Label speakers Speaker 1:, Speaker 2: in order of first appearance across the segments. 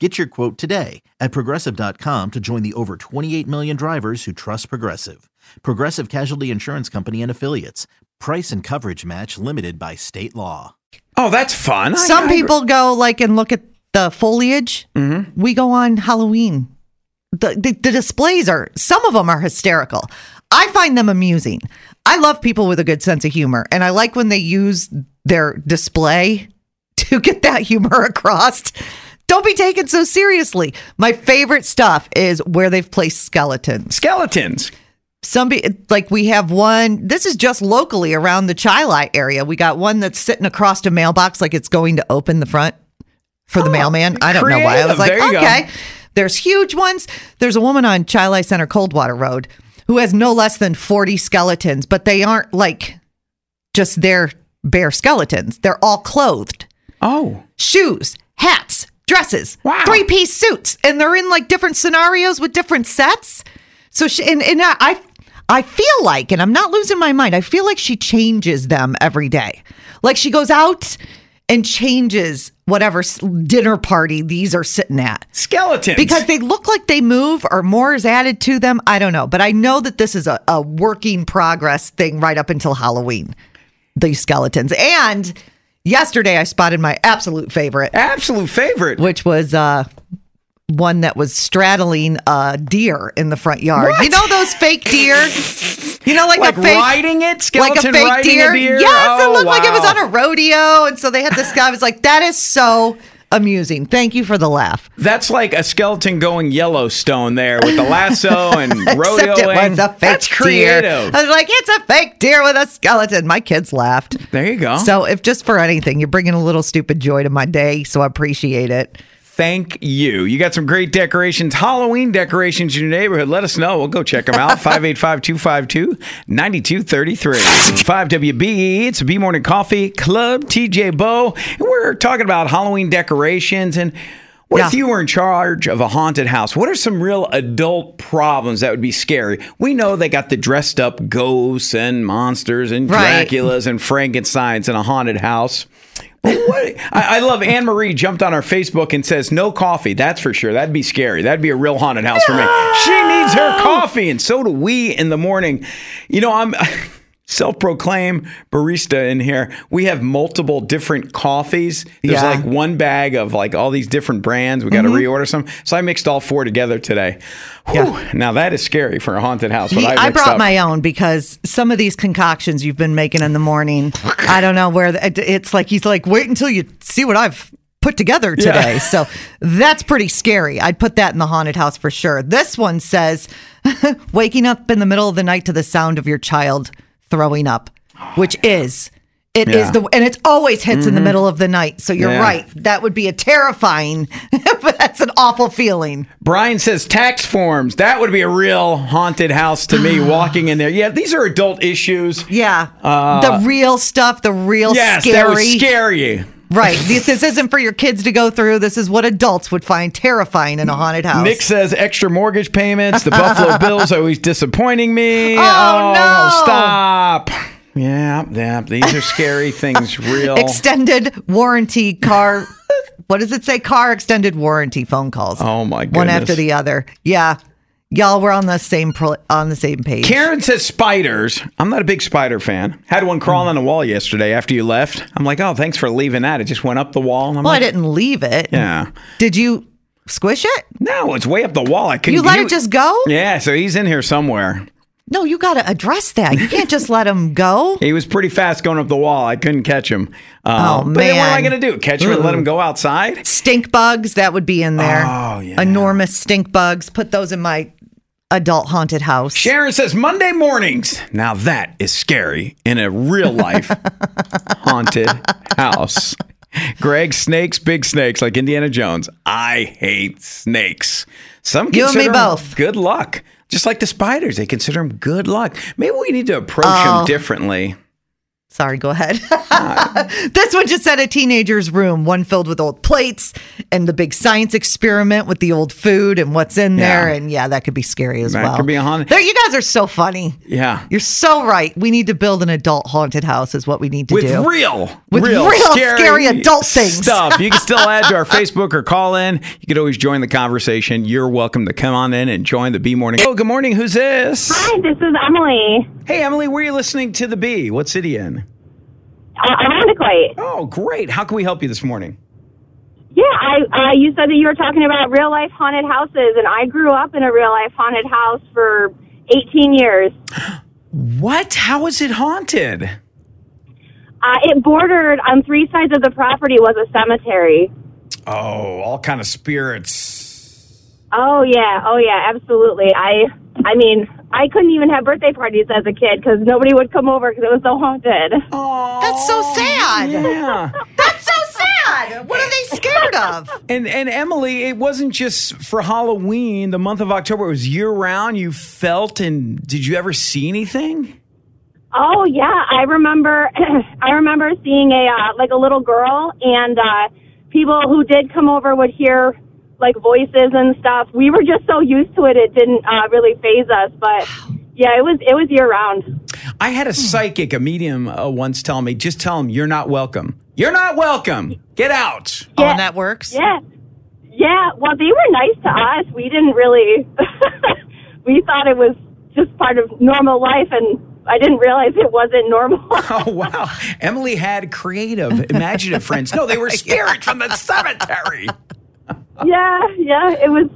Speaker 1: Get your quote today at progressive.com to join the over 28 million drivers who trust Progressive. Progressive Casualty Insurance Company and Affiliates. Price and coverage match limited by state law.
Speaker 2: Oh, that's fun. I-
Speaker 3: Some
Speaker 2: I-
Speaker 3: people go like and look at the foliage.
Speaker 2: Mm-hmm.
Speaker 3: We go on Halloween. The, the the displays are some of them are hysterical. I find them amusing. I love people with a good sense of humor, and I like when they use their display to get that humor across. Don't be taken so seriously. My favorite stuff is where they've placed skeletons.
Speaker 2: skeletons.
Speaker 3: Some be, like we have one. This is just locally around the Chili area. We got one that's sitting across a mailbox, like it's going to open the front for the oh, mailman. I don't know why. I was like,
Speaker 2: you go.
Speaker 3: okay. There's huge ones. There's a woman on Chili Center, Coldwater Road, who has no less than 40 skeletons, but they aren't like just their bare skeletons. They're all clothed
Speaker 2: Oh,
Speaker 3: shoes, hats, dresses,
Speaker 2: Wow.
Speaker 3: three piece suits, and they're in like different scenarios with different sets. So she and, and uh, I I feel like, and I'm not losing my mind, I feel like she changes them every day. Like she goes out and changes whatever dinner party these are sitting at.
Speaker 2: skeletons.
Speaker 3: Because they look like they move or more is added to them. I don't know. But I know that this is a, a working progress thing right up until Halloween. These skeletons. And yesterday I spotted my absolute favorite
Speaker 2: absolute favorite.
Speaker 3: which was uh one that was straddling a deer in the front yard. You know those fake deer? You know, like,
Speaker 2: like
Speaker 3: a fake
Speaker 2: riding it,
Speaker 3: like a fake deer.
Speaker 2: a deer.
Speaker 3: Yes,
Speaker 2: oh,
Speaker 3: it looked like it was on a rodeo, and so they had this guy. I was like, that is so amusing. Thank you for the laugh.
Speaker 2: That's like a skeleton going Yellowstone there with the lasso and
Speaker 3: rodeo.
Speaker 2: Except
Speaker 3: it was a fake
Speaker 2: That's
Speaker 3: deer. I was like, it's a fake deer with a skeleton. My kids laughed.
Speaker 2: There you go.
Speaker 3: So, if just for anything, you're bringing a little stupid joy to my day, so I appreciate it.
Speaker 2: Thank you. You got some great decorations, Halloween decorations in your neighborhood. Let us know. We'll go check them out. 585 252 9233. 5WBE. E. It's a B Morning Coffee Club. TJ Bo. And we're talking about Halloween decorations. And what if you were in charge of a haunted house? What are some real adult problems that would be scary? We know they got the dressed up ghosts and monsters and
Speaker 3: Right.
Speaker 2: Draculas and Frankensteins in a haunted house. I, I love Anne Marie jumped on our Facebook and says no coffee. That's for sure. That'd be scary. That'd be a real haunted house for me. She needs her coffee, and so do we in the morning. You know, I'm self-proclaimed barista in here. We have multiple different coffees. There's
Speaker 3: Yeah.
Speaker 2: like one bag of like all these different brands. We got to mm-hmm. reorder some. So I mixed all four together today. Whew. Now that is scary for a haunted house.
Speaker 3: Ye-
Speaker 2: I,
Speaker 3: I brought
Speaker 2: up.
Speaker 3: my own because some of these concoctions you've been making in the morning, I don't know where the, it's like he's like, wait until you see what I've put together
Speaker 2: Yeah.
Speaker 3: today. So that's pretty scary. I'd put that in the haunted house for sure. This one says, waking up in the middle of the night to the sound of your child throwing up, which is. It is
Speaker 2: Yeah.
Speaker 3: the and it always hits in the middle of the night. So you're
Speaker 2: Yeah.
Speaker 3: right. That would be a terrifying, but that's an awful feeling.
Speaker 2: Brian says tax forms. That would be a real haunted house to me walking in there. Yeah, these are adult issues.
Speaker 3: Yeah, the real stuff, the real
Speaker 2: Uh, Yes,
Speaker 3: scary.
Speaker 2: scare you.
Speaker 3: Right. This, this isn't for your kids to go through. This is what adults would find terrifying in a haunted house.
Speaker 2: Nick says extra mortgage payments. The Buffalo Bills are always disappointing me.
Speaker 3: Oh, oh, no.
Speaker 2: Stop. Yeah, yeah. These are scary things. Real.
Speaker 3: extended warranty car. what does it say? Car extended warranty phone calls.
Speaker 2: Oh, my god.
Speaker 3: One after the other. Yeah. Y'all were on the same pro- on the same page.
Speaker 2: Karen says spiders. I'm not a big spider fan. Had one crawl on the wall yesterday after you left. I'm like, oh, thanks for leaving that. It just went up the wall. And I'm
Speaker 3: well, I didn't leave it.
Speaker 2: Yeah.
Speaker 3: Did you squish it?
Speaker 2: No, it's way up the wall. I couldn't.
Speaker 3: You let
Speaker 2: he-
Speaker 3: it just go?
Speaker 2: Yeah, so he's in here somewhere.
Speaker 3: No, you got to address that. You can't just let him go.
Speaker 2: He was pretty fast going up the wall. I couldn't catch him. Uh,
Speaker 3: Oh,
Speaker 2: but then what am I going to do? Catch him and let him go outside?
Speaker 3: Stink bugs, that would be in there.
Speaker 2: Oh, yeah.
Speaker 3: Enormous stink bugs. Put those in my adult haunted house.
Speaker 2: Sharon says Monday mornings. Now that is scary in a real life haunted house. Greg, snakes, big snakes, like Indiana Jones. I hate snakes. Some
Speaker 3: You and me both.
Speaker 2: Good luck. Just like the spiders, they consider them good luck. Maybe we need to approach
Speaker 3: Oh.
Speaker 2: them differently.
Speaker 3: Sorry, go ahead. this one just said a teenager's room, one filled with old plates and the big science experiment with the old food and what's in there.
Speaker 2: Yeah.
Speaker 3: And yeah, that could be scary as
Speaker 2: That
Speaker 3: well.
Speaker 2: could be a haunted-
Speaker 3: There, you guys are so funny.
Speaker 2: Yeah.
Speaker 3: You're so right. We need to build an adult haunted house, is what we need to do.
Speaker 2: with
Speaker 3: do.
Speaker 2: real,
Speaker 3: With real scary adult things.
Speaker 2: stuff. You can still add to our Facebook or call in. You could always join the conversation. You're welcome to come on in and join the B Morning. Oh, good morning. Who's this?
Speaker 4: Hi, this is Emily.
Speaker 2: Hey, Emily, where are you listening to the B? What city in?
Speaker 4: Uh,
Speaker 2: Oh, great. How can we help you this morning?
Speaker 4: yeah, I uh, you said that you were talking about real life haunted houses, and I grew up in a real life haunted house for 18 years.
Speaker 2: What? How is it haunted?
Speaker 4: Uh, it bordered on three sides of the property was a cemetery.
Speaker 2: Oh, all kind of spirits.
Speaker 4: Oh yeah, oh yeah, absolutely. I I mean, I couldn't even have birthday parties as a kid because nobody would come over because it was so haunted.
Speaker 2: Oh,
Speaker 3: That's so sad.
Speaker 2: Yeah.
Speaker 3: That's so sad. What are they scared of?
Speaker 2: And and Emily, it wasn't just for Halloween. The month of October it was year round. You felt and did you ever see anything?
Speaker 4: Oh yeah, I remember. I remember seeing a uh, like a little girl, and uh, people who did come over would hear like voices and stuff. We were just so used to it, it didn't uh, really phase us. But yeah, it was it was year round.
Speaker 2: I had a psychic, a medium, uh, once tell me, just tell him you're not welcome. You're not welcome. Get out.
Speaker 3: Oh,
Speaker 4: Yeah.
Speaker 3: and that works?
Speaker 4: Yeah, yeah. Well, they were nice to us. We didn't really. we thought it was just part of normal life, and I didn't realize it wasn't normal.
Speaker 2: Oh wow, Emily had creative, imaginative friends. No, they were spirits from the cemetery.
Speaker 4: Yeah, yeah, it was.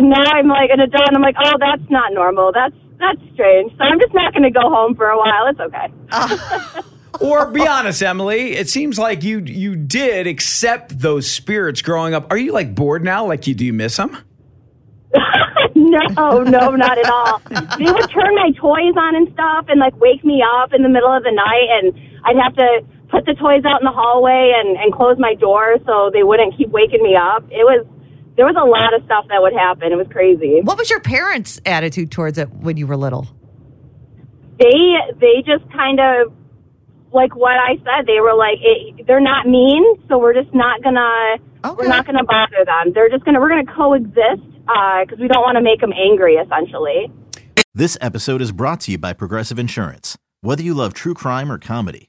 Speaker 4: Now I'm like an adult, and I'm like, oh, that's not normal. That's that's strange. So I'm just not going to go home for a while. It's okay.
Speaker 2: Or be honest, Emily. It seems like you you did accept those spirits growing up. Are you like bored now? Like you do you miss them?
Speaker 4: no, no, not at all. They would turn my toys on and stuff, and like wake me up in the middle of the night, and I'd have to put the toys out in the hallway and and close my door so they wouldn't keep waking me up. It was there was a lot of stuff that would happen. It was crazy.
Speaker 3: What was your parents' attitude towards it when you were little?
Speaker 4: they they just kind of like what I said. They were like, it, they're not mean, so we're just not gonna
Speaker 3: Okay.
Speaker 4: we're not gonna bother them. They're just gonna we're gonna coexist uh, because we don't want to make them angry. Essentially,
Speaker 1: This episode is brought to you by Progressive Insurance. Whether you love true crime or comedy,